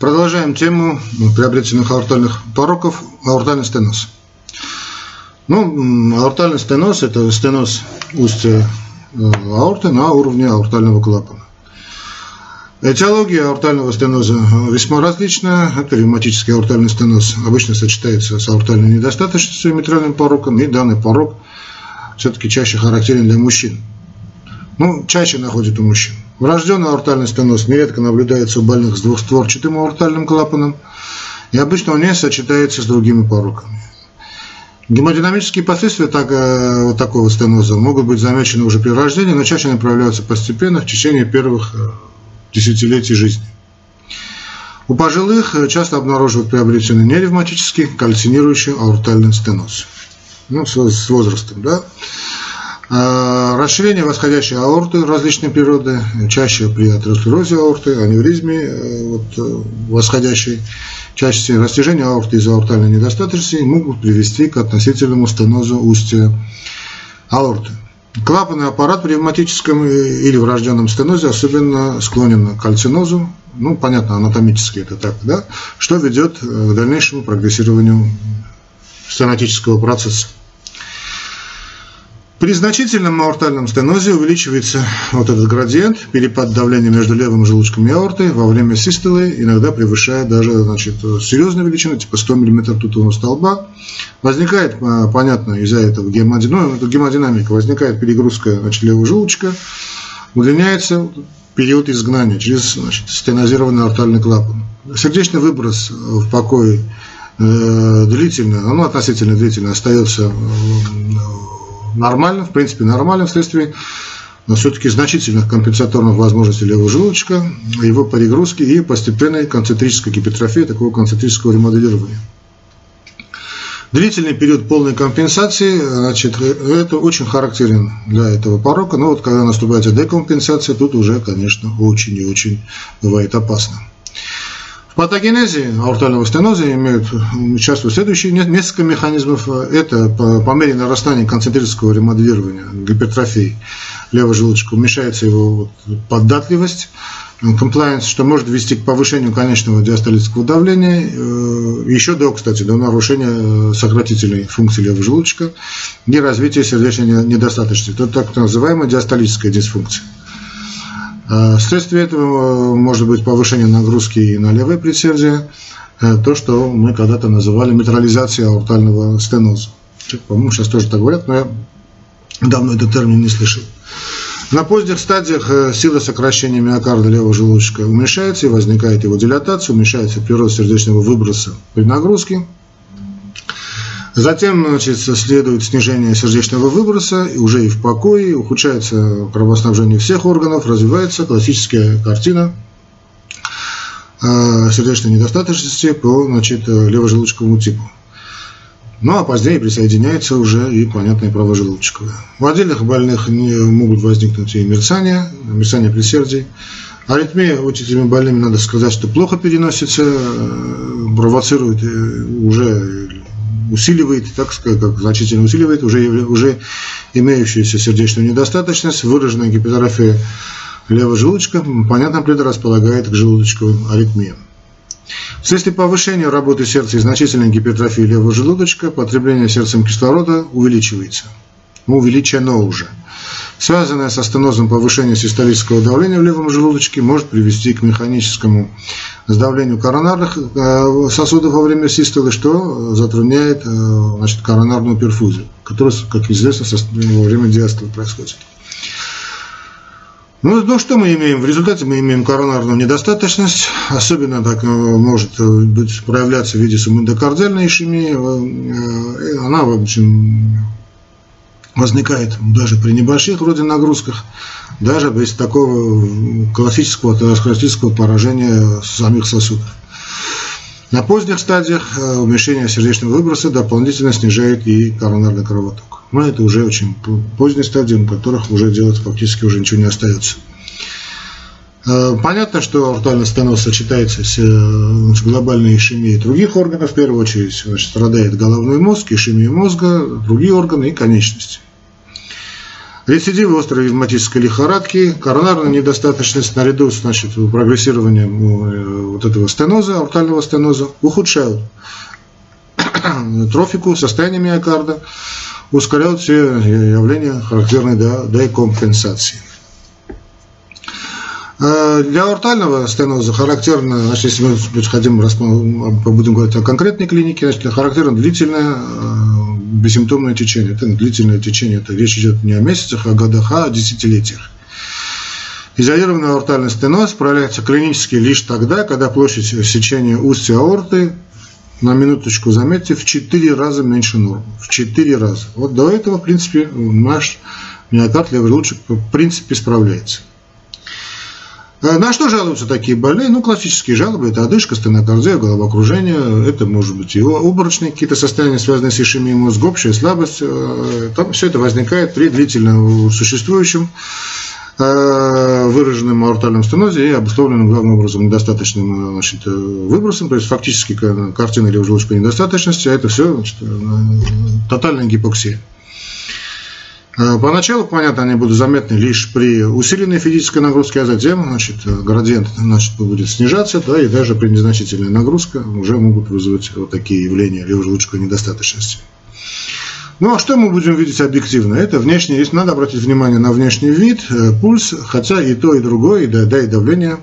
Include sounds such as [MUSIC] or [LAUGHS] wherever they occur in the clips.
Продолжаем тему приобретенных аортальных пороков – аортальный стеноз. Ну, аортальный стеноз – это стеноз устья э, аорты на уровне аортального клапана. Этиология аортального стеноза весьма различная. Это ревматический аортальный стеноз обычно сочетается с аортальной недостаточностью и митральным пороком, и данный порок все-таки чаще характерен для мужчин. Ну, чаще находят у мужчин. Врожденный аортальный стеноз нередко наблюдается у больных с двухстворчатым аортальным клапаном, и обычно он не сочетается с другими пороками. Гемодинамические последствия так, э, вот такого стеноза могут быть замечены уже при рождении, но чаще направляются постепенно в течение первых э, десятилетий жизни. У пожилых э, часто обнаруживают приобретенный неревматический кальцинирующий аортальный стеноз. Ну, с возрастом, да. А, расширение восходящей аорты различной природы, чаще при атеросклерозе аорты, аневризме э, вот, э, восходящей, чаще растяжение аорты из-за аортальной недостаточности могут привести к относительному стенозу устья аорты. Клапанный аппарат при ревматическом или врожденном стенозе особенно склонен к кальцинозу, ну, понятно, анатомически это так, да, что ведет к дальнейшему прогрессированию стенотического процесса. При значительном аортальном стенозе увеличивается вот этот градиент, перепад давления между левым желудочком и аортой во время систолы, иногда превышая даже значит, серьезную величину, типа 100 мм тутового столба. Возникает, а, понятно, из-за этого гемодинамика, ну, гемодинамика, возникает перегрузка значит, левого желудочка, удлиняется период изгнания через значит, стенозированный аортальный клапан. Сердечный выброс в покое э, длительно, ну, относительно длительно остается э, нормально, в принципе нормально вследствие но все-таки значительных компенсаторных возможностей левого желудочка, его перегрузки и постепенной концентрической гипертрофии, такого концентрического ремоделирования. Длительный период полной компенсации, значит, это очень характерен для этого порока, но вот когда наступает декомпенсация, тут уже, конечно, очень и очень бывает опасно. Патогенезе аортального стеноза имеют участвуют следующие несколько механизмов. Это по, по мере нарастания концентрического ремоделирования гипертрофии левого желудочка уменьшается его податливость, комплайенс, что может вести к повышению конечного диастолического давления, э, еще до, кстати, до нарушения сократительной функции левого желудочка и развития сердечной недостаточности. Это так называемая диастолическая дисфункция. А, вследствие этого может быть повышение нагрузки и на левое предсердие, э, то, что мы когда-то называли метрализацией аортального стеноза. По-моему, сейчас тоже так говорят, но я давно этот термин не слышал. На поздних стадиях э, сила сокращения миокарда левого желудочка уменьшается и возникает его дилатация, уменьшается прирост сердечного выброса при нагрузке, Затем значит, следует снижение сердечного выброса, и уже и в покое, ухудшается кровоснабжение всех органов, развивается классическая картина э, сердечной недостаточности по значит, левожелудочковому типу. Ну а позднее присоединяется уже и, понятно, и правожелудочковая. У отдельных больных не могут возникнуть и мерцания, мерцание предсердий. Аритмия у этими больными, надо сказать, что плохо переносится, э, провоцирует уже усиливает, так сказать, как значительно усиливает уже, уже имеющуюся сердечную недостаточность, выраженная гипертрофия левого желудочка, понятно, предрасполагает к желудочковой аритмии. Вследствие повышения работы сердца и значительной гипертрофии левого желудочка, потребление сердцем кислорода увеличивается. Увеличено уже связанное со стенозом повышение систолического давления в левом желудочке может привести к механическому сдавлению коронарных э, сосудов во время систолы, что затрудняет э, значит, коронарную перфузию, которая, как известно, во время диастолы происходит. Ну, ну, что мы имеем? В результате мы имеем коронарную недостаточность, особенно так э, может быть проявляться в виде субэндокардиальной ишемии. Она, в общем, возникает даже при небольших вроде нагрузках, даже без такого классического атеросклеротического поражения самих сосудов. На поздних стадиях э, уменьшение сердечного выброса дополнительно снижает и коронарный кровоток. Но это уже очень поздние стадии, на которых уже делать фактически уже ничего не остается. Э, понятно, что аортальный стеноз сочетается с э, глобальной ишемией других органов. В первую очередь значит, страдает головной мозг, ишемия мозга, другие органы и конечности. Рецидивы острой ревматической лихорадки, коронарная недостаточность наряду с значит, прогрессированием э, вот этого стеноза, аортального стеноза ухудшают трофику, состояние миокарда, ускоряют все явления, характерные для декомпенсации. Э, для аортального стеноза характерно, значит, если мы хотим, будем говорить о конкретной клинике, значит, характерно длительное э, бессимптомное течение. Это длительное течение, это речь идет не о месяцах, а о годах, а о десятилетиях. Изолированный аортальный стеноз проявляется клинически лишь тогда, когда площадь сечения устья аорты, на минуточку заметьте, в 4 раза меньше нормы. В 4 раза. Вот до этого, в принципе, наш миокард левый желудочек в принципе справляется. Э, на что жалуются такие больные? Ну, классические жалобы – это одышка, стенокардия, головокружение, это может быть и обморочные какие-то состояния, связанные с ишемией мозга, общая слабость. Э, там все это возникает при длительно существующем э, выраженном аортальном стенозе и обусловленном главным образом недостаточным значит, выбросом, то есть фактически картина левожелудочковой недостаточности, а это все значит, тотальная гипоксия. Э, поначалу, понятно, они будут заметны лишь при усиленной физической нагрузке, а затем значит, градиент значит, будет снижаться, да, и даже при незначительной нагрузке уже могут вызвать вот такие явления левожелудочковой недостаточности. Ну а что мы будем видеть объективно? Это внешний, если надо обратить внимание на внешний вид, э, пульс, хотя и то, и другое, и, да, да, и давление,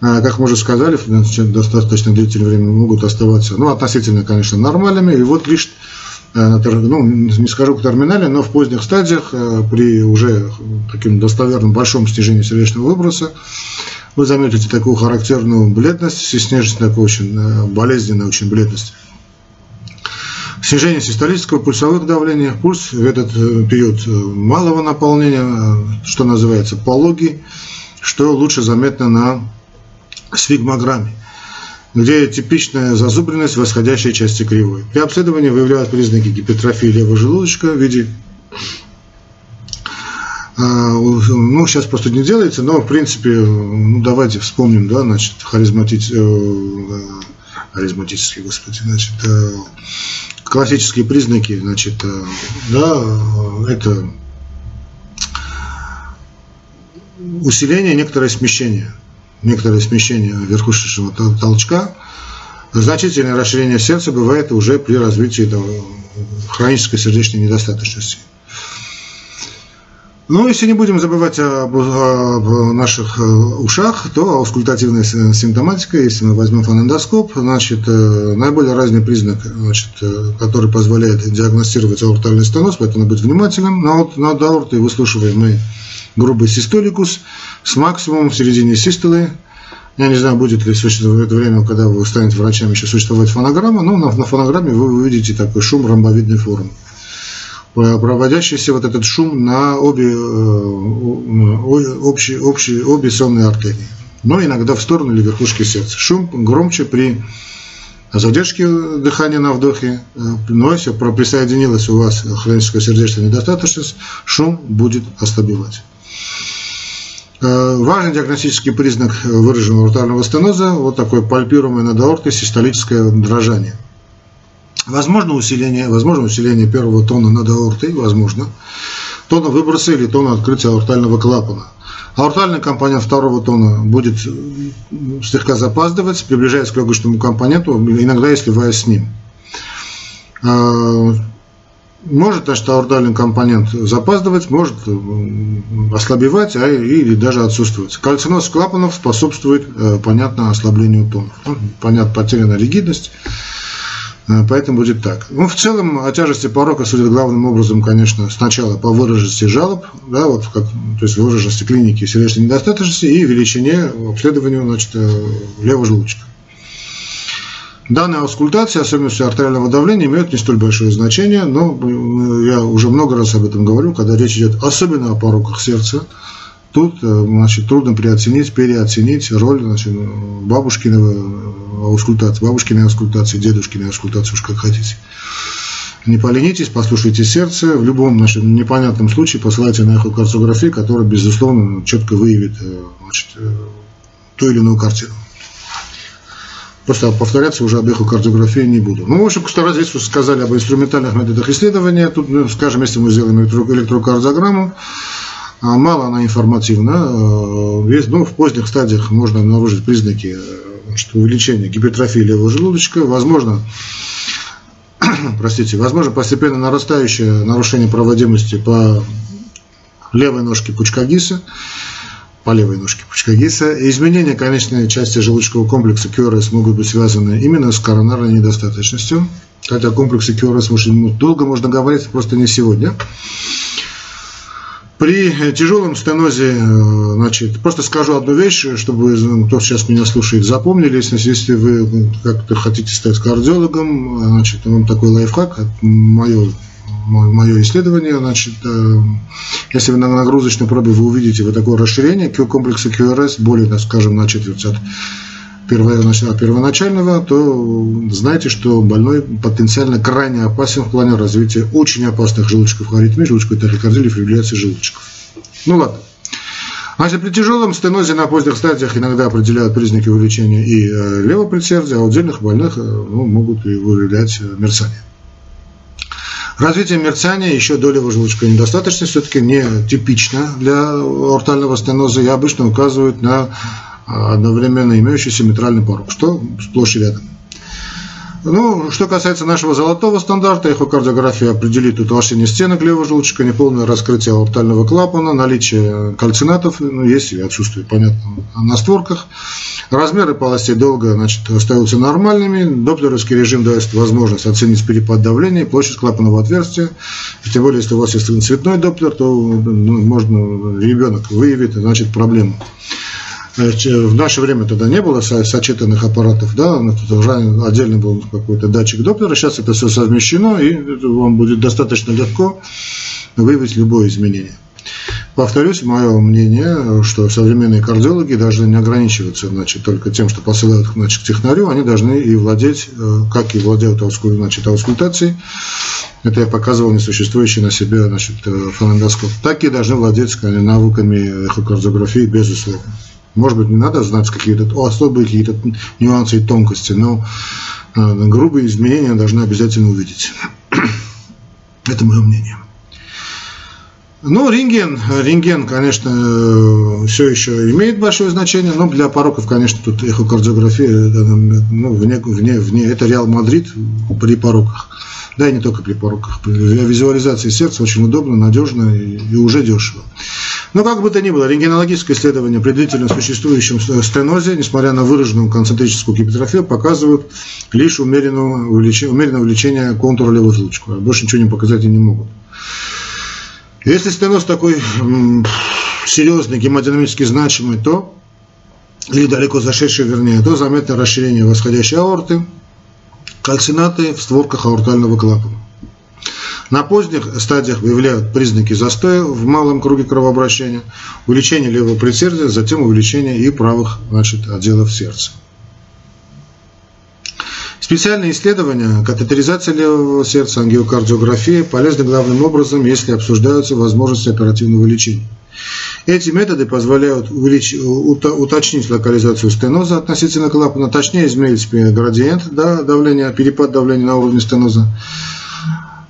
э, как мы уже сказали, достаточно длительное время могут оставаться, ну, относительно, конечно, нормальными, и вот лишь Э, ну, не скажу к терминале, но в поздних стадиях э, при уже таким достоверном большом снижении сердечного выброса вы заметите такую характерную бледность, снежность такую очень э, болезненную очень бледность. Снижение систолического пульсовых давлений, пульс в этот период малого наполнения, что называется пологий, что лучше заметно на сфигмограмме где типичная зазубренность восходящей части кривой. При обследовании выявляют признаки гипертрофии левого желудочка в виде а, ну, сейчас просто не делается, но, в принципе, ну, давайте вспомним, да, значит, харизматич... Э, харизматические, господи, значит, э, классические признаки, значит, э, да, это усиление, некоторое смещение – некоторое смещение верхушечного толчка, значительное расширение сердца бывает уже при развитии этого хронической сердечной недостаточности. Ну, если не будем забывать об, об наших э, ушах, то аускультативная симптоматика, если мы возьмем фонендоскоп, значит, э, наиболее разный признак, значит, э, который позволяет диагностировать аортальный стеноз, поэтому надо быть внимательным. Над, над аортой выслушиваем мы грубый систоликус с максимумом в середине систолы. Я не знаю, будет ли в это время, когда вы станете врачами, еще существовать фонограмма, но на, на фонограмме вы увидите такой шум ромбовидной формы проводящийся вот этот шум на обе, э, общие, общие, обе сонные артерии, но иногда в сторону или верхушки сердца. Шум громче при задержке дыхания на вдохе, э, но если присоединилась у вас хроническая сердечная недостаточность, шум будет ослабевать. Э, важный диагностический признак выраженного ротарного стеноза – вот такое пальпируемое над аортой систолическое дрожание. Возможно усиление, возможно усиление первого тона над аортой, возможно, тона выброса или тона открытия аортального клапана. Аортальный компонент второго тона будет слегка запаздывать, приближаясь к легочному компоненту, иногда и сливаясь с ним. Может значит, аортальный компонент запаздывать, может э, ослабевать а, или даже отсутствовать. Кальциноз клапанов способствует, э, понятно, ослаблению тонов. Ну, понятно, потеряна ригидность, э, поэтому будет так. Ну, в целом, о тяжести порока судят главным образом, конечно, сначала по выраженности жалоб, да, вот как, то есть выраженности клиники сердечной недостаточности и величине обследованию значит, левого желудочка. Данные аускультации, особенности артериального давления, имеют не столь большое значение, но э, я уже много раз об этом говорю, когда речь идет особенно о пороках сердца, тут э, значит, трудно переоценить, переоценить роль значит, бабушкиного э, аускультации, бабушкиной аускультации, дедушкиной аускультации, уж как хотите. Не поленитесь, послушайте сердце. В любом значит, непонятном случае посылайте на эхокардиографию, которая, безусловно, четко выявит значит, ту или иную картину. Просто повторяться уже об эхокардиографии не буду. Ну, в общем, что здесь сказали об инструментальных методах исследования. Тут, ну, скажем, если мы сделаем электрокардиограмму, а, мало она информативна. Есть, ну, в поздних стадиях можно обнаружить признаки что увеличения гипертрофии левого желудочка, возможно, [COUGHS] простите, возможно постепенно нарастающее нарушение проводимости по левой ножке пучка ГИСа, по левой ножке пучка ГИСа. И изменения конечной части желудочкового комплекса QRS могут быть связаны именно с коронарной недостаточностью. Хотя комплексе QRS может, долго можно говорить, просто не сегодня. При тяжелом стенозе, э, значит, просто скажу одну вещь, чтобы кто сейчас меня слушает, запомнили, если, вы как-то хотите стать кардиологом, значит, вам такой лайфхак, мое, мое исследование, значит, э, если вы на нагрузочной пробе вы увидите вот такое расширение комплекса QRS, более, скажем, на четверть от первоначального, то знаете, что больной потенциально крайне опасен в плане развития очень опасных желудочков аритмии, желудочковой тахикардии, фибрилляции желудочков. Ну ладно. Значит, при тяжелом стенозе на поздних стадиях иногда определяют признаки увеличения и э, левого предсердия, а у отдельных больных э, ну, могут и выявлять мерцание. Развитие мерцания еще долевого желудочковой недостаточности все-таки не типично для ортального стеноза и обычно указывают на одновременно имеющийся митральный порог, что сплошь и рядом. Ну, что касается нашего золотого стандарта, эхокардиография определит утолщение стенок левого желудочка, неполное раскрытие аортального клапана, наличие кальцинатов, ну, есть и отсутствие, понятно, на створках. Размеры полостей долго значит, остаются нормальными. Доплеровский режим дает возможность оценить перепад давления, площадь клапанного отверстия. Тем более, если у вас есть цветной доплер, то ну, можно ребенок выявит значит, проблему. В наше время тогда не было сочетанных аппаратов, да, тут уже отдельно был какой-то датчик Доплера, сейчас это все совмещено, и вам будет достаточно легко выявить любое изменение. Повторюсь, мое мнение, что современные кардиологи должны не ограничиваться значит, только тем, что посылают значит, к технарю, они должны и владеть, э, как и владеют значит, аускультацией, это я показывал несуществующий на себе значит, э, фонендоскоп, так и должны владеть навыками эхокардиографии, безусловно. Может быть, не надо знать какие-то особые какие-то нюансы и тонкости, но э, грубые изменения должны обязательно увидеть. [CLEARS THROAT] Это мое мнение. Ну, рентген, рентген, конечно, э, все еще имеет большое значение, но для пороков, конечно, тут эхокардиография, ну, вне, вне, вне, это Реал Мадрид при пороках. Да и не только при пороках. Для визуализации сердца очень удобно, надежно и, и уже дешево. Но как бы то ни было, рентгенологическое исследование при длительно существующем стенозе, несмотря на выраженную концентрическую гипертрофию, показывают лишь умеренное увеличение, умеренное увеличение контура левого желудочка. Больше ничего не показать и не могут. Если стеноз такой серьезный, гемодинамически значимый, то или далеко зашедший, вернее, то заметно расширение восходящей аорты, кальцинаты в створках аортального клапана. На поздних стадиях выявляют признаки застоя в малом круге кровообращения, увеличение левого предсердия, затем увеличение и правых значит, отделов сердца. Специальные исследования, катетеризация левого сердца, ангиокардиография полезны главным образом, если обсуждаются возможности оперативного лечения. Эти методы позволяют увеличить, уточнить локализацию стеноза относительно клапана, точнее измерить градиент да, давления, перепад давления на уровне стеноза,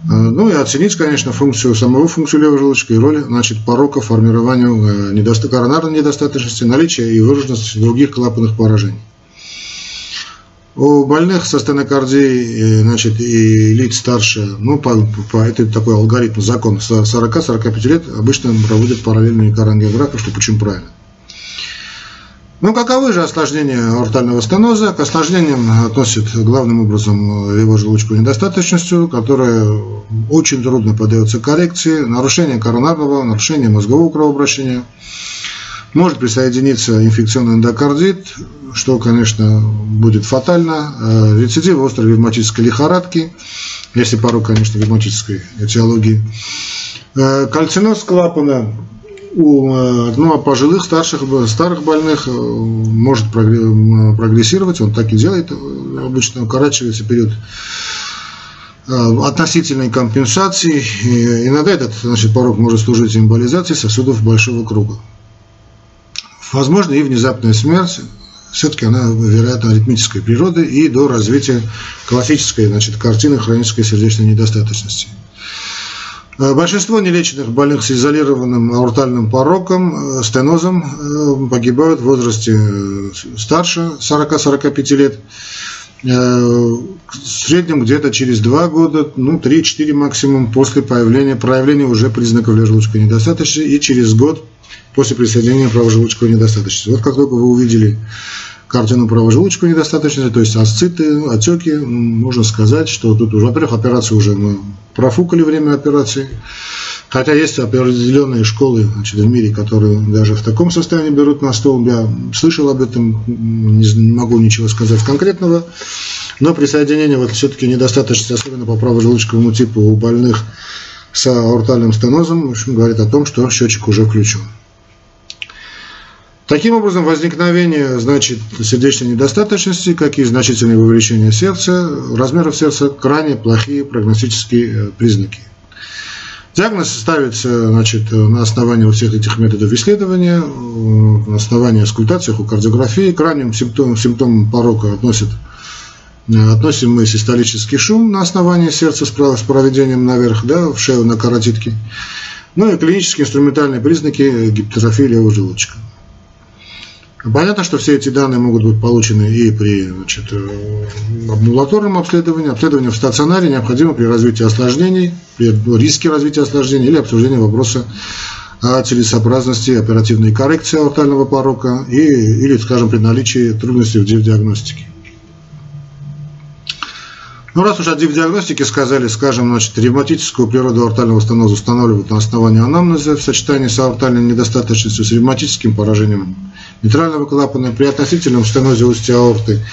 ну и оценить, конечно, функцию, самого функцию левой желудочка и роль значит, порока формированию э, недоста- коронарной недостаточности, наличия и выраженности других клапанных поражений. У больных со стенокардией э, значит, и лиц старше, ну, по, по, это такой алгоритм, закон, 40-45 лет обычно проводят параллельную экарангиографию, что очень правильно. Ну, каковы же осложнения аортального стеноза? К осложнениям относят главным образом его желудочковую недостаточностью, которая очень трудно поддается коррекции, нарушение коронарного, нарушение мозгового кровообращения. Может присоединиться инфекционный эндокардит, что, конечно, будет фатально. Э, рецидив острой ревматической лихорадки, если порог, конечно, ревматической этиологии. Э, кальциноз клапана у ну, а пожилых, старших, старых больных э, может прогрессировать, он так и делает, э, обычно укорачивается период э, относительной компенсации. И иногда этот значит, порог может служить эмболизацией сосудов большого круга. Возможно и внезапная смерть все-таки она, вероятно, аритмической природы и до развития классической значит, картины хронической сердечной недостаточности. Э, большинство нелеченных больных с изолированным аортальным пороком, э, стенозом, э, погибают в возрасте старше 40-45 лет. В среднем где-то через 2 года, ну 3-4 максимум после появления, проявления уже признаков желудочковой недостаточности и через год после присоединения правожелудочковой недостаточности. Вот как только вы увидели картину правожелудочковой недостаточности, то есть асциты, отеки, можно сказать, что тут уже, во-первых, операцию уже мы профукали время операции. Хотя есть определенные школы значит, в мире, которые даже в таком состоянии берут на стол. Я слышал об этом, не могу ничего сказать конкретного. Но присоединение вот все-таки недостаточности, особенно по правожелудочковому типу у больных с аортальным стенозом, в общем, говорит о том, что счетчик уже включен. Таким образом, возникновение значит, сердечной недостаточности, как и значительное вовлечение сердца, размеров сердца крайне плохие прогностические э, признаки. Диагноз ставится значит, на основании всех этих методов исследования, э, на основании аскультации, эхокардиографии. К ранним симптомам, симптомам порока относят э, Относим мы систолический шум на основании сердца с проведением наверх, да, в шею на каротидке. Ну и клинические инструментальные признаки гипертрофии левого желудочка. Понятно, что все эти данные могут быть получены и при значит, э, амбулаторном обследовании, обследовании в стационаре необходимо при развитии осложнений, при риске развития осложнений или обсуждении вопроса о целесообразности оперативной коррекции аортального порока и, или, скажем, при наличии трудностей в диагностике. Ну, раз уж о диагностике сказали, скажем, значит, ревматическую природу аортального стеноза устанавливают на основании анамнеза в сочетании с аортальной недостаточностью, с ревматическим поражением митрального клапана. При относительном стенозе устья аорты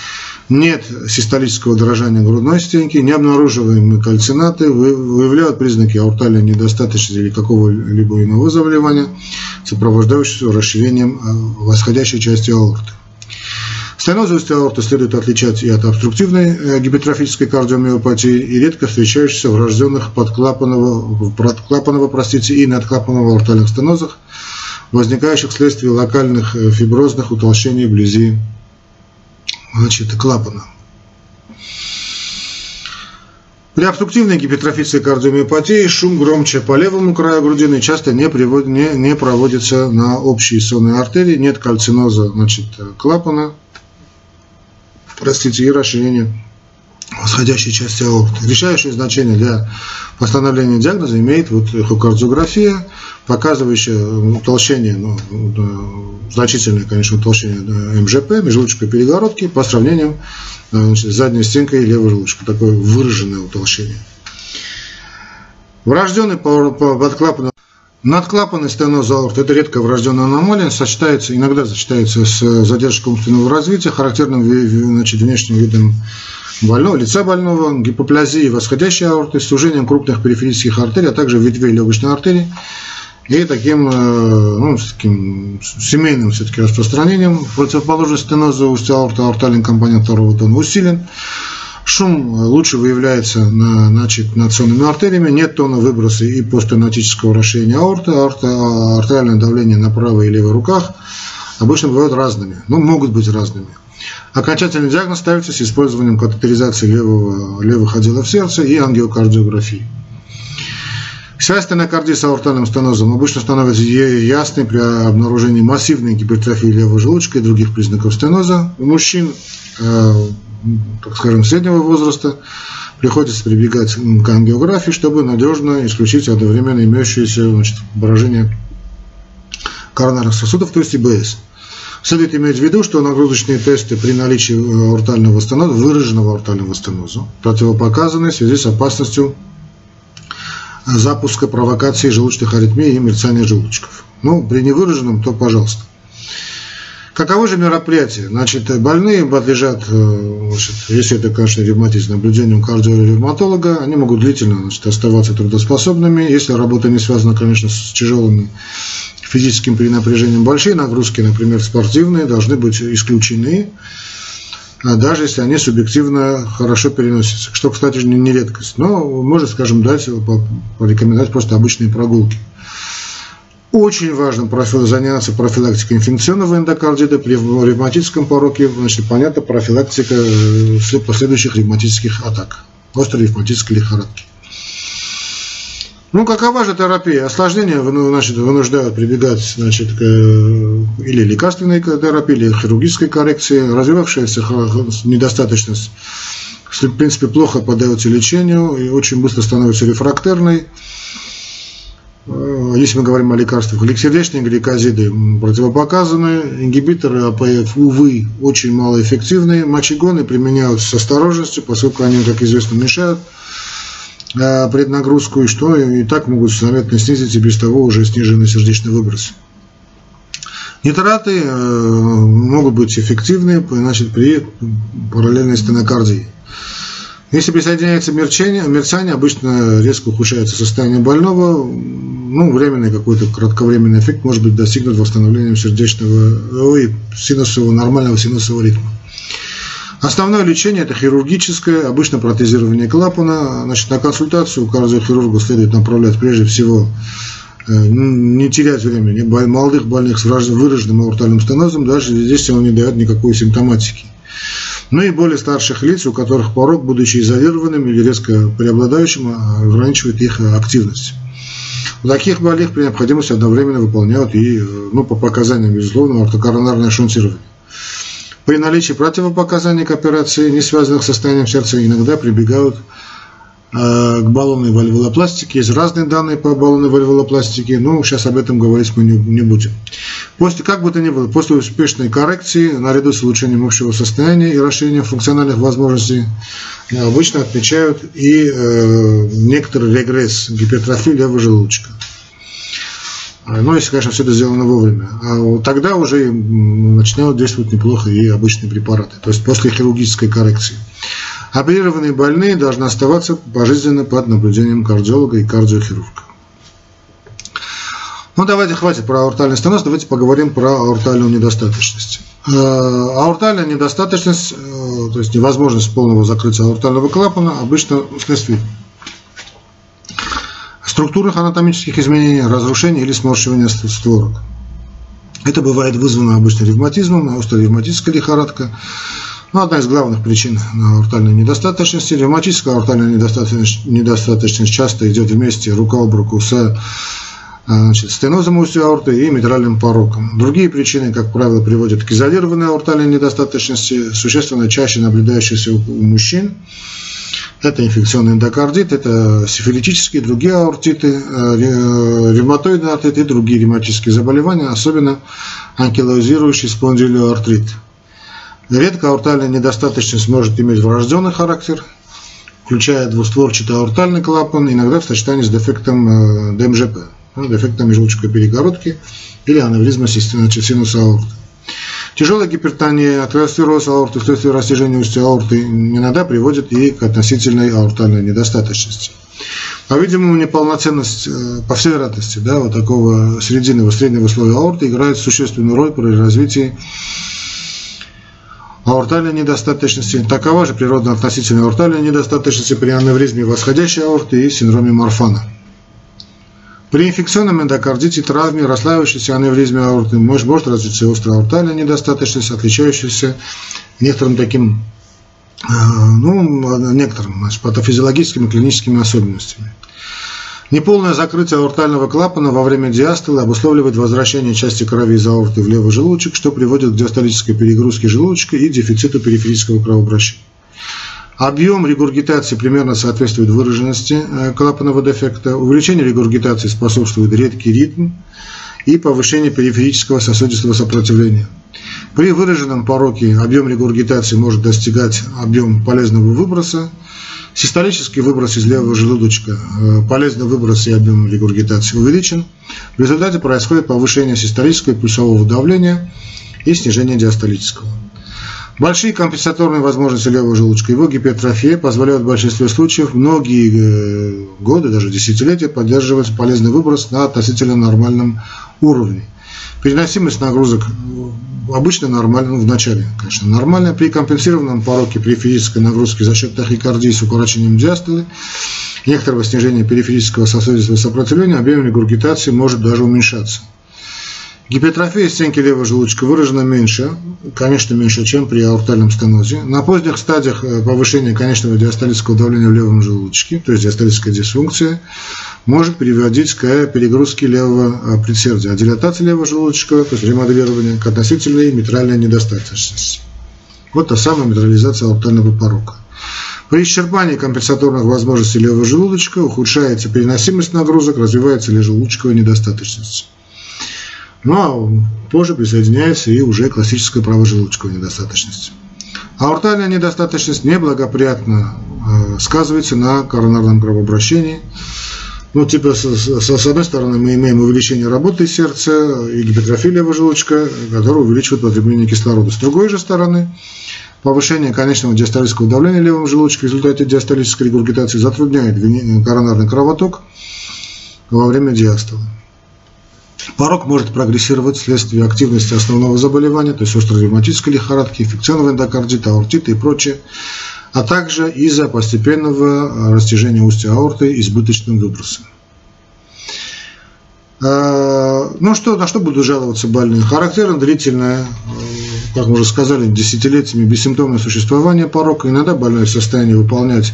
нет систолического дрожания грудной стенки, не обнаруживаемые кальцинаты, выявляют признаки аортальной недостаточности или какого-либо иного заболевания, сопровождающегося расширением э, восходящей части аорты. Стенозовость аорты следует отличать и от обструктивной э, гипертрофической кардиомиопатии, и редко встречающейся в рожденных подклапанного, подклапанного простите, и надклапанного аортальных стенозах, возникающих вследствие локальных э, фиброзных утолщений вблизи значит, клапана. При обструктивной гипертрофической кардиомиопатии шум громче по левому краю грудины часто не, приводит, не, не проводится на общие сонные артерии, нет кальциноза значит, клапана, простите, и расширение восходящей части аорты. Решающее значение для постановления диагноза имеет вот эхокардиография, показывающая утолщение, ну, значительное, конечно, утолщение МЖП, межжелудочковой перегородки, по сравнению значит, с задней стенкой левого желудочка. Такое выраженное утолщение. Врожденный подклапанный Надклапанный стеноз аорты – это редко врожденная аномалия, сочетается, иногда сочетается с задержкой умственного развития, характерным значит, внешним видом больного, лица больного, гипоплазией восходящей аорты, сужением крупных периферических артерий, а также ветвей легочной артерии и таким, э, ну, таким семейным все-таки распространением противоположности стеноза устья аорты, аортальный компонент второго тона усилен. Шум лучше выявляется на, значит, над сонными артериями, нет тона выброса и постэнотического расширения аорты, аорта, артериальное давление на правой и левой руках обычно бывают разными, но ну, могут быть разными. Окончательный диагноз ставится с использованием катетеризации левого, левых отделов сердца и ангиокардиографии. Связь стенокардии с аортальным стенозом обычно становится ясной при обнаружении массивной гипертрофии левого желудочка и других признаков стеноза. У мужчин э, так скажем, среднего возраста, приходится прибегать к ангиографии, чтобы надежно исключить одновременно имеющееся значит, поражение коронарных сосудов, то есть ИБС. Следует иметь в виду, что нагрузочные тесты при наличии аортального стеноза, выраженного аортального стеноза, противопоказаны в связи с опасностью запуска провокации желудочных аритмий и мерцания желудочков. Ну, при невыраженном, то пожалуйста. Каково же мероприятие? Значит, больные подлежат, э, значит, если это, конечно, ревматизм, наблюдению кардиоревматолога, они могут длительно значит, оставаться трудоспособными. Если работа не связана, конечно, с тяжелым физическим перенапряжением, большие нагрузки, например, спортивные, должны быть исключены, а даже если они субъективно хорошо переносятся, что, кстати, не редкость. Но можно, скажем, дать, порекомендовать просто обычные прогулки. Очень важно заняться профилактикой инфекционного эндокардита при ревматическом пороке, значит, понятно, профилактика э, последующих ревматических атак, острой ревматической лихорадки. Ну, какова же терапия? Осложнения значит, вынуждают прибегать значит, к или лекарственной терапии, или хирургической коррекции. Развивавшаяся недостаточность, в принципе, плохо поддается лечению и очень быстро становится рефрактерной. Э, если мы говорим о лекарствах, сердечные гликозиды противопоказаны, ингибиторы АПФ, увы, очень малоэффективные, мочегоны применяются с осторожностью, поскольку они, как известно, мешают Э, преднагрузку, и что и так могут заметно снизить и без того уже сниженный сердечный выброс. Нитраты э, могут быть эффективны значит, при параллельной стенокардии. Если присоединяется мерчание, мерцание, обычно резко ухудшается состояние больного. Ну, временный какой-то кратковременный эффект может быть достигнут восстановлением сердечного, ой, синусового, нормального синусового ритма. Основное лечение – это хирургическое, обычно протезирование клапана. Значит, на консультацию кардиохирургу следует направлять прежде всего э, не терять времени, молодых больных с выраженным аортальным стенозом, даже здесь он не дает никакой симптоматики. Ну и более старших лиц, у которых порог, будучи изолированным или резко преобладающим, ограничивает их активность. У таких больных при необходимости одновременно выполняют и, э, ну, по показаниям, безусловно, ортокоронарное шунтирование. При наличии противопоказаний к операции, не связанных с состоянием сердца, иногда прибегают э, к баллонной вальвулопластике. Есть разные данные по баллонной вальвулопластике, но сейчас об этом говорить мы не будем. После, как бы то ни было, после успешной коррекции, наряду с улучшением общего состояния и расширением функциональных возможностей, э, обычно отмечают и э, некоторый регресс гипертрофии левого желудочка. А, ну, если, конечно, все это сделано вовремя. А тогда уже начинают действовать неплохо и обычные препараты, то есть после хирургической коррекции. Оперированные больные должны оставаться пожизненно под наблюдением кардиолога и кардиохирурга. Ну, давайте хватит про аортальный стеноз, давайте поговорим про аортальную недостаточность. Э, аортальная недостаточность, э, то есть невозможность полного закрытия аортального клапана, обычно вследствие структурных анатомических изменений, разрушения или сморщивания створок. Это бывает вызвано обычно ревматизмом, ревматическая лихорадка. Ну, одна из главных причин аортальной недостаточности. Ревматическая аортальная недостаточность, недостаточность часто идет вместе рука об руку с значит, стенозом устья аорты и митральным пороком. Другие причины, как правило, приводят к изолированной аортальной недостаточности, существенно чаще наблюдающейся у мужчин. Это инфекционный эндокардит, это сифилитические, другие аортиты, э, ревматоидный артрит и другие ревматические заболевания, особенно анкилозирующий спондилоартрит. Редко аортальная недостаточность может иметь врожденный характер, включая двустворчатый аортальный клапан, иногда в сочетании с дефектом э, ДМЖП, ну, дефектом межлучковой перегородки или аневризма синуса аорты. Тяжелая гипертония, атеросклероз аорты вследствие растяжения устья аорты иногда приводит и к относительной аортальной недостаточности. По-видимому, неполноценность, э, по всей вероятности, да, вот такого срединного, среднего слоя аорты играет существенную роль при развитии аортальной недостаточности. Такова же природа относительной аортальной недостаточности при аневризме восходящей аорты и синдроме Марфана. При инфекционном эндокардите, травме, расслаивающейся аневризме аорты может, может развиться острая аортальная недостаточность, отличающаяся некоторым таким, э, ну, некоторым значит, патофизиологическими клиническими особенностями. Неполное закрытие аортального клапана во время диастолы обусловливает возвращение части крови из аорты в левый желудочек, что приводит к диастолической перегрузке желудочка и дефициту периферического кровообращения. Объем регургитации примерно соответствует выраженности э, клапанного дефекта. Увеличение регургитации способствует редкий ритм и повышение периферического сосудистого сопротивления. При выраженном пороке объем регургитации может достигать объем полезного выброса. Систолический выброс из левого желудочка, э, полезный выброс и объем регургитации увеличен. В результате происходит повышение систолического и пульсового давления и снижение диастолического. Большие компенсаторные возможности левого желудочка, его гипертрофия позволяют в большинстве случаев многие э, годы, даже десятилетия, поддерживать полезный выброс на относительно нормальном уровне. Переносимость нагрузок обычно нормально, ну, в начале, конечно, нормально. При компенсированном пороке при физической нагрузке за счет тахикардии с укорочением диастолы, некоторого снижения периферического сосудистого сопротивления, объем регургитации может даже уменьшаться. Гипертрофия стенки левого желудочка выражена меньше, конечно, меньше, чем при аортальном стенозе. На поздних стадиях э, повышения конечного диастолического давления в левом желудочке, то есть диастолическая дисфункция, может приводить к перегрузке левого э, предсердия, а дилатация левого желудочка, то есть ремоделирование к относительной митральной недостаточности. Вот та самая митрализация аортального порока. При исчерпании компенсаторных возможностей левого желудочка ухудшается переносимость нагрузок, развивается ли недостаточность. Ну а позже присоединяется и уже классическая правожелудочковая недостаточность. Аортальная недостаточность неблагоприятно э, сказывается на коронарном кровообращении. Ну, типа, с, с, с одной стороны, мы имеем увеличение работы сердца и гипертрофия желудочка, которая увеличивает потребление кислорода. С другой же стороны, повышение конечного диастолического давления левого желудочка в результате диастолической регургитации затрудняет коронарный кровоток во время диастола. Порог может прогрессировать вследствие активности основного заболевания, то есть острой ревматической лихорадки, инфекционного эндокардита, аортита и прочее, а также из-за постепенного растяжения устья аорты избыточным выбросом. А, ну что, на что будут жаловаться больные? Характерно длительное, как мы уже сказали, десятилетиями бессимптомное существование порока. Иногда больной в состоянии выполнять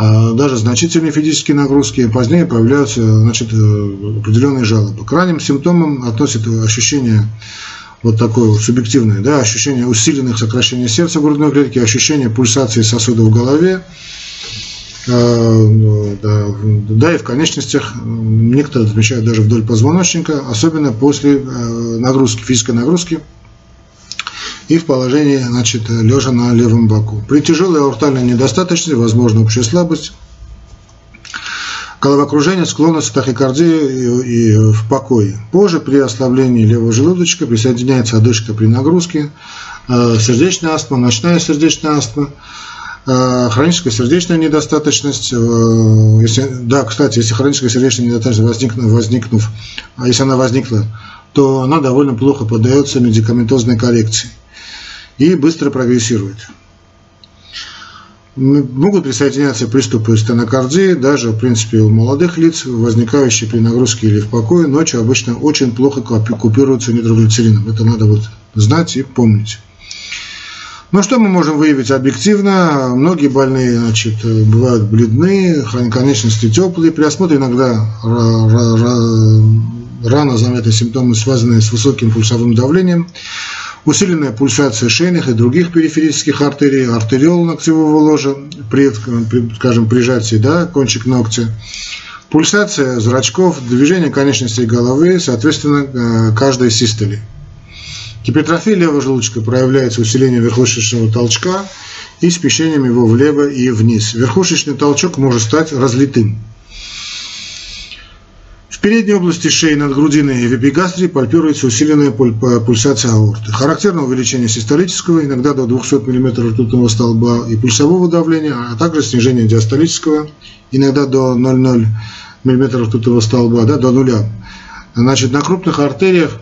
даже значительные физические нагрузки, позднее появляются значит, э, определенные жалобы. К ранним симптомам относят ощущение вот такое вот субъективное, да, ощущение усиленных сокращений сердца в грудной клетке, ощущение пульсации сосудов в голове, э, да, да, и в конечностях некоторые отмечают даже вдоль позвоночника, особенно после э, нагрузки, физической нагрузки, и в положении, значит, лежа на левом боку. При тяжелой аортальной недостаточности возможна общая слабость, головокружение, склонность к тахикардии и, и в покое. Позже при ослаблении левого желудочка присоединяется одышка при нагрузке, э, сердечная астма, ночная сердечная астма, э, хроническая сердечная недостаточность. Э, если, да, кстати, если хроническая сердечная недостаточность возникнув, возникнув, а если она возникла, то она довольно плохо поддается медикаментозной коррекции и быстро прогрессирует. Могут присоединяться приступы стенокардии, даже, в принципе, у молодых лиц, возникающие при нагрузке или в покое, ночью обычно очень плохо купируются нитроглицерином. Это надо вот знать и помнить. Ну, что мы можем выявить объективно? Многие больные значит, бывают бледны, конечности теплые. При осмотре иногда рано заметны симптомы, связанные с высоким пульсовым давлением усиленная пульсация шейных и других периферических артерий, артериол ногтевого ложа при, скажем, прижатии, да, кончик ногтя, пульсация зрачков, движение конечностей головы, соответственно, э, каждой систоли. Гипертрофия левого желудочка проявляется усилением верхушечного толчка и смещением его влево и вниз. Верхушечный толчок может стать разлитым. Передней области шеи над грудиной и в эпигастрии пальпируется усиленная пульсация аорты. Характерно увеличение систолического, иногда до 200 мм ртутного столба и пульсового давления, а также снижение диастолического, иногда до 0,0 мм ртутного столба, да, до нуля. Значит, на крупных артериях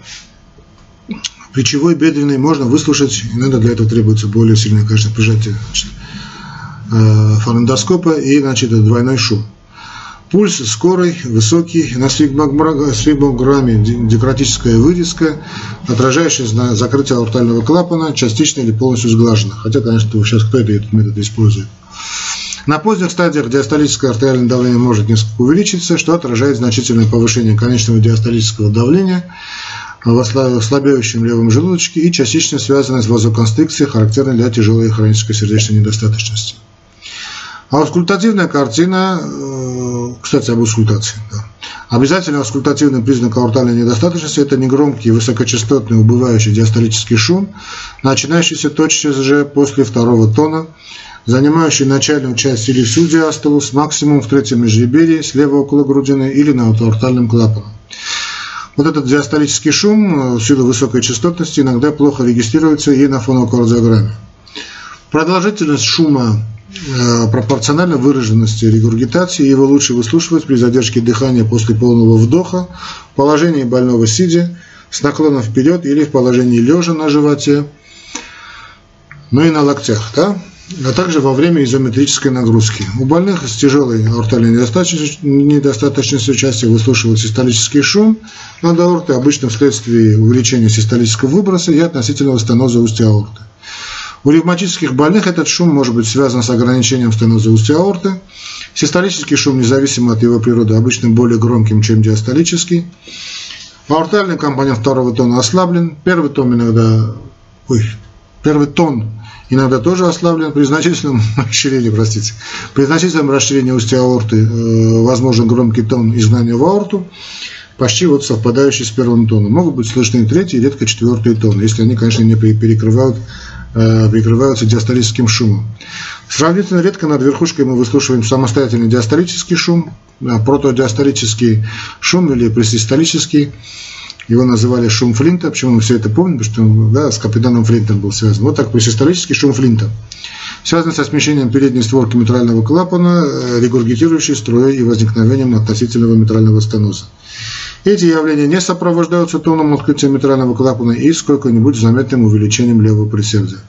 плечевой, бедренной можно выслушать, иногда для этого требуется более сильное, конечно, прижатие значит, э, фонендоскопа и значит, двойной шум. Пульс скорый, высокий, на сфигмограмме декратическая вырезка, отражающая закрытие аортального клапана, частично или полностью сглажена. Хотя, конечно, сейчас кто это этот метод использует. На поздних стадиях диастолическое артериальное давление может несколько увеличиться, что отражает значительное повышение конечного диастолического давления в слабеющем левом желудочке и частично связанное с вазоконстрикцией, характерной для тяжелой хронической сердечной недостаточности. Аускультативная картина, э, кстати, об аускультации. Да. Обязательно аускультативный признак аортальной недостаточности – это негромкий, высокочастотный, убывающий диастолический шум, начинающийся тотчас же после второго тона, занимающий начальную часть или всю диастолу с максимум в третьем межреберье, слева около грудины или над аортальным клапаном. Вот этот диастолический шум э, в силу высокой частотности иногда плохо регистрируется и на фонокардиограмме. Продолжительность шума пропорционально выраженности регургитации, его лучше выслушивать при задержке дыхания после полного вдоха, положении больного сидя, с наклоном вперед или в положении лежа на животе, ну и на локтях, да? а также во время изометрической нагрузки. У больных с тяжелой аортальной недостаточностью части выслушивают систолический шум над аортой, обычно вследствие увеличения систолического выброса и относительного стеноза устья аорты. У ревматических больных этот шум может быть связан с ограничением стеноза устья аорты. Систолический шум, независимо от его природы, обычно более громким, чем диастолический. Аортальный компонент второго тона ослаблен. Первый тон иногда... Ой, первый тон иногда тоже ослаблен при значительном [LAUGHS] расширении, простите, при значительном расширении устья аорты э, возможен громкий тон изгнания в аорту, почти вот совпадающий с первым тоном. Могут быть слышны третий редко четвертый тон, если они, конечно, не перекрывают, э, перекрываются диастолическим шумом. Сравнительно редко над верхушкой мы выслушиваем самостоятельный диастолический шум, протодиастолический шум или пресистолический его называли шум Флинта. Почему мы все это помним? Потому что да, с капитаном Флинтом был связан. Вот так исторический шум Флинта. Связан со смещением передней створки митрального клапана, э, регургитирующей струей и возникновением относительного митрального стеноза. Эти явления не сопровождаются тоном открытия митрального клапана и сколько-нибудь заметным увеличением левого предсердия.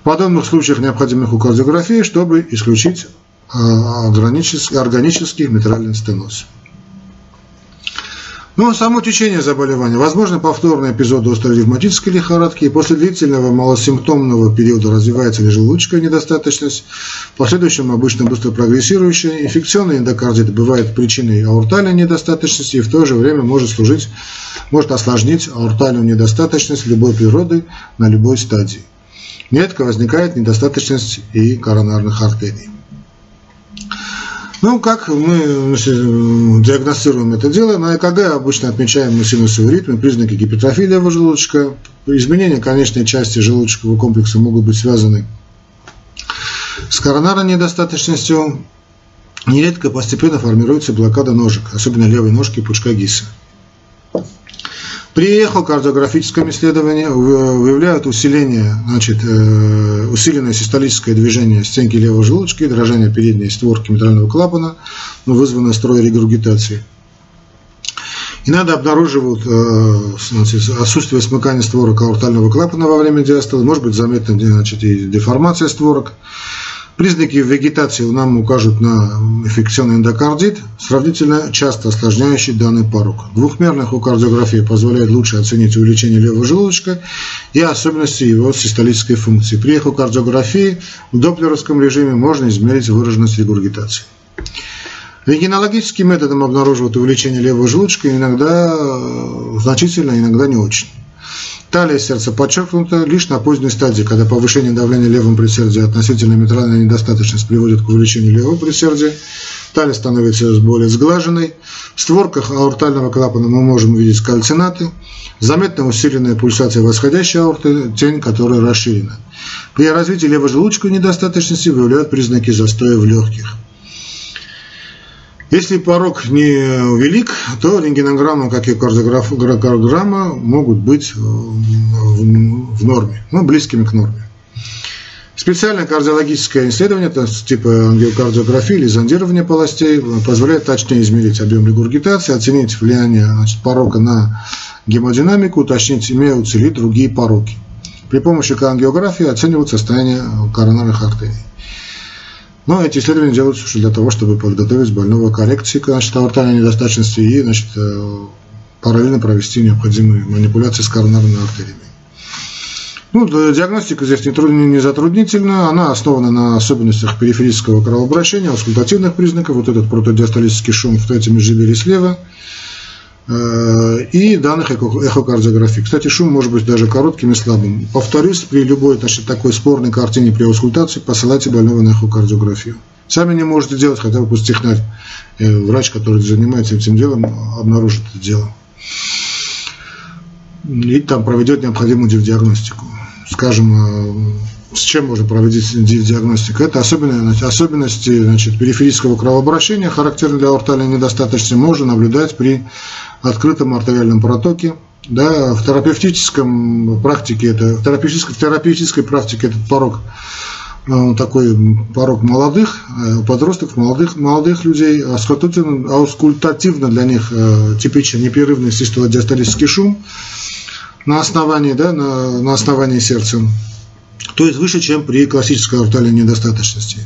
В подобных случаях необходима эхокардиография, чтобы исключить э, органический митральный стеноз. Ну, само течение заболевания. Возможно, повторный эпизод острой ревматической лихорадки, и после длительного малосимптомного периода развивается ли желудочковая недостаточность, в последующем обычно быстро прогрессирующая. Инфекционный эндокардит бывает причиной аортальной недостаточности и в то же время может служить, может осложнить аортальную недостаточность любой природы на любой стадии. Нередко возникает недостаточность и коронарных артерий. Ну, как мы диагностируем это дело? На ЭКГ обычно отмечаем мы синусовые ритмы, признаки гипертрофии желудочка. Изменения конечной части желудочкового комплекса могут быть связаны с коронарной недостаточностью. Нередко постепенно формируется блокада ножек, особенно левой ножки пучка ГИСа. При эхокардиографическом исследовании выявляют усиление, значит, э, усиленное систолическое движение стенки левого желудочка и дрожание передней створки митрального клапана, ну, вызванное строй регургитации. Иногда обнаруживают э, значит, отсутствие смыкания створок аортального клапана во время диастолы, может быть заметна значит, и деформация створок. Признаки вегетации нам укажут на инфекционный эндокардит, сравнительно часто осложняющий данный порог. Двухмерная эхокардиография позволяет лучше оценить увеличение левого желудочка и особенности его систолической функции. При эхокардиографии в доплеровском режиме можно измерить выраженность регургитации. Рентгенологическим методом обнаруживают увеличение левого желудочка иногда э, значительно, иногда не очень. Талия сердца подчеркнута лишь на поздней стадии, когда повышение давления левым предсердия относительно митральная недостаточность приводит к увеличению левого предсердия. Талия становится более сглаженной. В створках аортального клапана мы можем увидеть кальцинаты. Заметно усиленная пульсация восходящей аорты, тень которой расширена. При развитии левожелудочковой недостаточности выявляют признаки застоя в легких. Если порог не велик, то рентгенограмма, как и кардиограмма, могут быть э, в норме, ну, близкими к норме. Специальное кардиологическое исследование, это типа ангиокардиографии или зондирование полостей, позволяет точнее измерить объем регургитации, оценить влияние значит, порога на гемодинамику, уточнить, имеются ли другие пороки. При помощи ангиографии оценивают состояние коронарных артерий. Но эти исследования делаются уже для того, чтобы подготовить больного к коррекции значит, аортальной недостаточности и значит, э, параллельно провести необходимые манипуляции с коронарными артериями. Ну, диагностика здесь не, не затруднительна, она основана на особенностях периферического кровообращения, аускультативных признаков, вот этот протодиастолический шум в третьем межреберье слева – и данных эхокардиографии. Кстати, шум может быть даже коротким и слабым. Повторюсь, при любой значит, такой спорной картине при аускультации посылайте больного на эхокардиографию. Сами не можете делать, хотя бы пусть технарь, э, врач, который занимается этим делом, обнаружит это дело. И там проведет необходимую диагностику. Скажем, э, с чем можно проводить диагностику? Это особенности, особенности значит, периферического кровообращения, характерные для аортальной недостаточности, можно наблюдать при открытом артериальном протоке. Да, в терапевтическом практике это, в терапевтической, в терапевтической практике этот порог э, такой порог молодых, э, подростков, молодых, молодых людей, аускультативно для них типичный непрерывный систолодиастолический шум на основании, да, на, на основании сердца то есть выше, чем при классической аортальной недостаточности.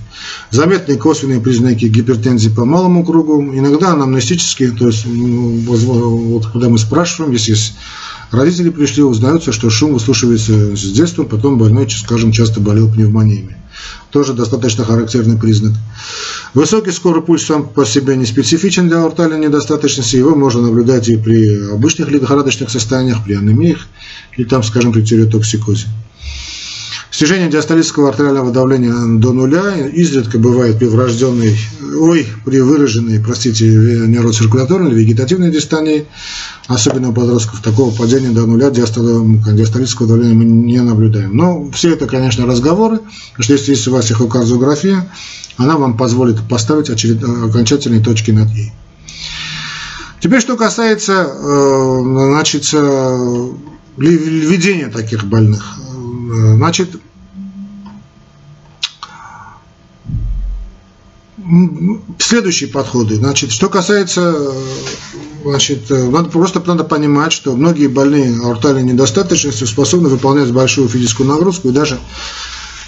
Заметные косвенные признаки гипертензии по малому кругу, иногда анамнестические, то есть ну, вот, когда мы спрашиваем, если родители пришли, узнаются, что шум выслушивается с детства, потом больной, скажем, часто болел пневмониями. Тоже достаточно характерный признак. Высокий скорый пульс сам по себе не специфичен для аортальной недостаточности. Его можно наблюдать и при обычных лихорадочных состояниях, при анемиях, и там, скажем, при тиреотоксикозе. Снижение диастолического артериального давления до нуля изредка бывает при врожденной, ой, при выраженной, простите, нейроциркуляторной или вегетативной дистонии, особенно у подростков. Такого падения до нуля диастолического давления мы не наблюдаем. Но все это, конечно, разговоры, потому что если есть у вас эхокардиография, она вам позволит поставить очеред... окончательные точки над «и». Теперь, что касается э, значит, э, введения таких больных. Э, значит, следующие подходы. Значит, что касается, значит, надо, просто надо понимать, что многие больные аортальной недостаточностью способны выполнять большую физическую нагрузку и даже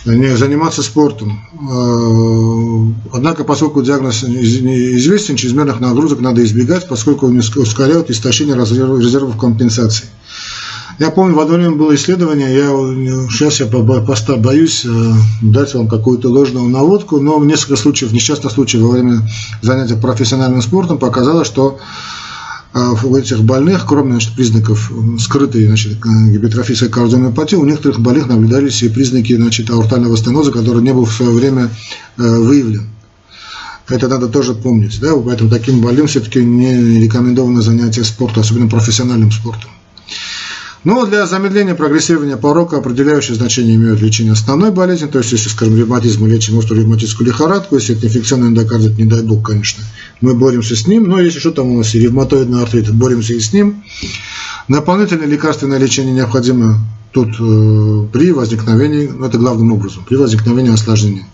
заниматься спортом. Э, однако, поскольку диагноз известен, чрезмерных нагрузок надо избегать, поскольку они ускоряют истощение резервов компенсации. Я помню, в одно время было исследование, я сейчас я поста боюсь э, дать вам какую-то ложную наводку, но в несколько случаев, несчастных случаев во время занятия профессиональным спортом показалось, что э, у этих больных, кроме значит, признаков скрытой значит, гипертрофической кардиомиопатии, у некоторых больных наблюдались и признаки значит, аортального стеноза, который не был в свое время э, выявлен. Это надо тоже помнить. Да? Поэтому таким больным все-таки не рекомендовано занятие спортом, особенно профессиональным спортом. Но для замедления прогрессирования порока определяющее значение имеют лечение основной болезни, то есть если, скажем, ревматизм лечим острую ревматическую лихорадку, если это инфекционный эндокардит, не дай бог, конечно, мы боремся с ним, но если что там у нас и ревматоидный артрит, боремся и с ним. Дополнительное лекарственное лечение необходимо тут э, при возникновении, ну это главным образом, при возникновении осложнений.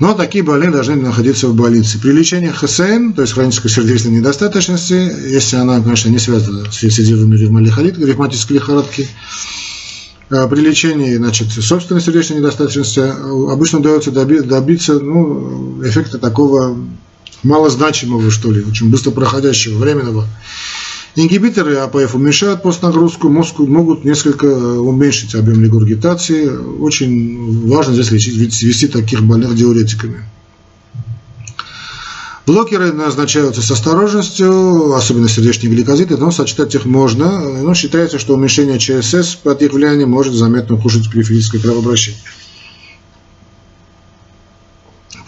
Но такие больные должны находиться в больнице. При лечении ХСН, то есть хронической сердечной недостаточности, если она, конечно, не связана с рецидивами ревматической лихорадки, э, при лечении значит, собственной сердечной недостаточности э, обычно удается добиться ну, эффекта такого малозначимого, что ли, очень быстро проходящего, временного. Ингибиторы АПФ уменьшают постнагрузку, мозг могут несколько уменьшить объем регургитации. Очень важно здесь лечить, вести таких больных диуретиками. Блокеры назначаются с осторожностью, особенно сердечные гликозиты, но сочетать их можно. Но считается, что уменьшение ЧСС под их влиянием может заметно ухудшить периферическое кровообращение.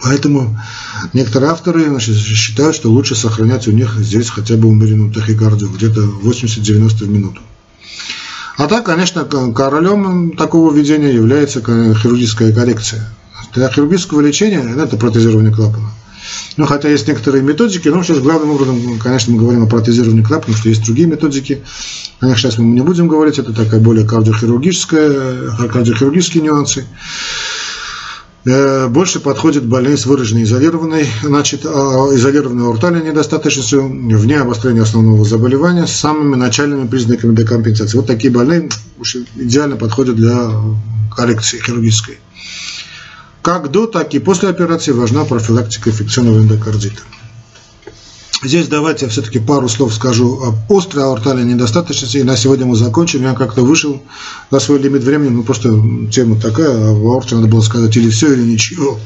Поэтому некоторые авторы значит, считают, что лучше сохранять у них здесь хотя бы умеренную тахикардию, где-то 80-90 в минуту. А так, конечно, королем такого введения является хирургическая коррекция. Для хирургического лечения это протезирование клапана. Ну, хотя есть некоторые методики, но сейчас главным образом, конечно, мы говорим о протезировании клапана, потому что есть другие методики. О них сейчас мы не будем говорить, это такая более кардиохирургическая, кардиохирургические нюансы. Э, больше подходит больные с выраженной изолированной, значит, а, изолированной аортальной недостаточностью вне обострения основного заболевания с самыми начальными признаками декомпенсации. Вот такие больные идеально подходят для коррекции хирургической. Как до, так и после операции важна профилактика инфекционного эндокардита. Здесь давайте я все-таки пару слов скажу об острой аортальной недостаточности. И на сегодня мы закончим. Я как-то вышел на свой лимит времени. Ну, просто тема такая. А в аорте надо было сказать или все, или ничего.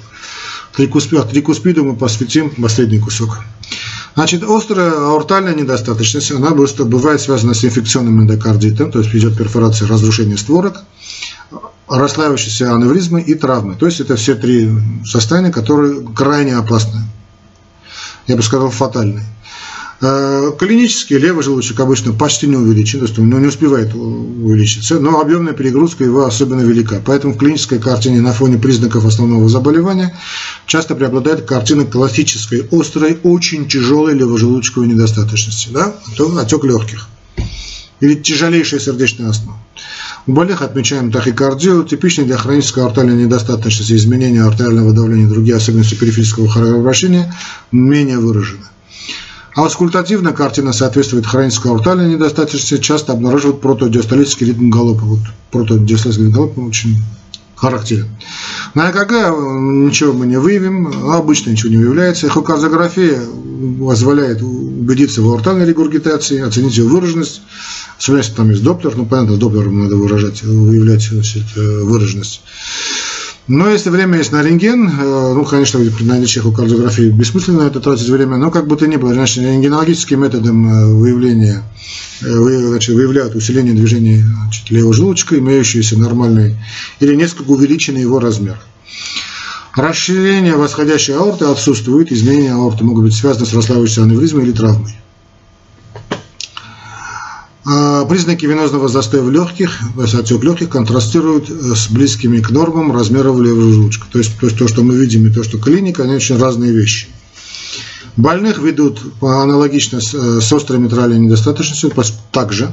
Трикуспиду, трикуспиду мы посвятим последний кусок. Значит, острая аортальная недостаточность, она бывает связана с инфекционным эндокардитом, то есть идет перфорация, разрушение створок, расслаивающиеся аневризмы и травмы. То есть это все три состояния, которые крайне опасны я бы сказал, фатальный. Э, клинически левый желудочек обычно почти не увеличен, то есть он не успевает увеличиться, но объемная перегрузка его особенно велика. Поэтому в клинической картине на фоне признаков основного заболевания часто преобладает картина классической, острой, очень тяжелой левожелудочковой недостаточности, да? отек легких. Или тяжелейшая сердечная астма. У больных отмечаем тахикардию, типичные для хронической артериальной недостаточности, изменения артериального давления и другие особенности периферического кровообращения менее выражены. А аускультативная картина соответствует хронической аортальной недостаточности, часто обнаруживают протодиастолический ритм галопа. Вот протодиастолический ритм галопа очень характерен. На ЭКГ ничего мы не выявим, обычно ничего не выявляется. Эхокардиография позволяет убедиться в аортальной регургитации, оценить ее выраженность, если там есть доплер, ну понятно, доплером надо выражать, выявлять значит, выраженность. Но если время есть на рентген, э, ну, конечно, при наличии эхокардиографии бессмысленно это тратить время, но как бы то ни было, значит, рентгенологическим методом э, выявления э, значит, выявляют усиление движения значит, левого желудочка, имеющийся нормальный или несколько увеличенный его размер. Расширение восходящей аорты отсутствует, изменения аорты могут быть связаны с расслабляющейся аневризмой или травмой. А, признаки венозного застоя в легких, то есть отек легких, контрастируют э, с близкими к нормам размеров левого желудочка. То есть то, что мы видим, и то, что клиника, они очень разные вещи. Больных ведут аналогично с, э, с острой митральной недостаточностью, также.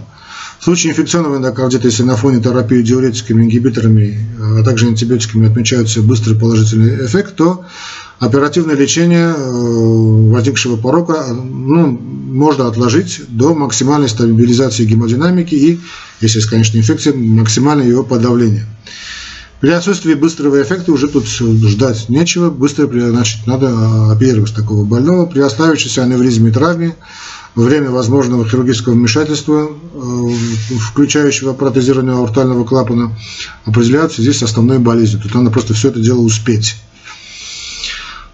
В случае инфекционного эндокардита, если на фоне терапии диуретиками, ингибиторами, э, а также антибиотиками отмечается быстрый положительный эффект, то оперативное лечение возникшего порока ну, можно отложить до максимальной стабилизации гемодинамики и, если есть, конечно, инфекция, максимальное его подавления. При отсутствии быстрого эффекта уже тут ждать нечего, быстро значит, надо оперировать такого больного. При оставившейся аневризме и травме во время возможного хирургического вмешательства, э, включающего протезирование аортального клапана, определяют с основной болезнью. Тут надо просто все это дело успеть.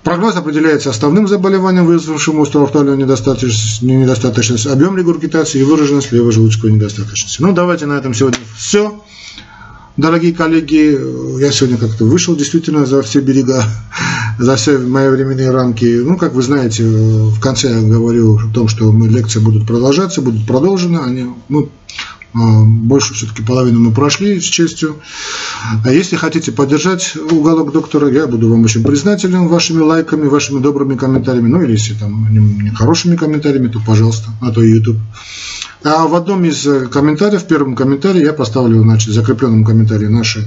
Прогноз определяется основным заболеванием, вызвавшим острую аортальную недостаточность, недостаточность, объем регургитации и выраженность левой желудочковой недостаточности. Ну, давайте на этом сегодня все. Дорогие коллеги, я сегодня как-то вышел действительно за все берега, за все мои временные рамки. Ну, как вы знаете, в конце я говорю о том, что мы лекции будут продолжаться, будут продолжены. Они, мы а, больше все-таки половину мы прошли с честью. А если хотите поддержать уголок доктора, я буду вам очень признателен вашими лайками, вашими добрыми комментариями. Ну или если там не хорошими комментариями, то пожалуйста, а то YouTube. А в одном из комментариев, в первом комментарии, я поставлю, значит, в закрепленном комментарии наши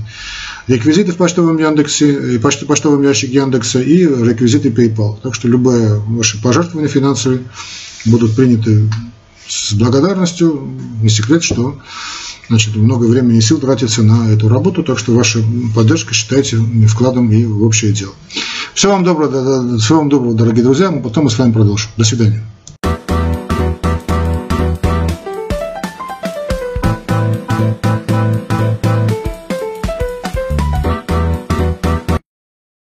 реквизиты в почтовом Яндексе, и почтовом ящике Яндекса и реквизиты PayPal. Так что любые ваши пожертвования финансовые будут приняты с благодарностью. Не секрет, что значит, много времени и сил тратится на эту работу, так что ваша поддержка считайте вкладом и в общее дело. Всего вам доброго, всего вам доброго, дорогие друзья. Мы потом мы с вами продолжим. До свидания.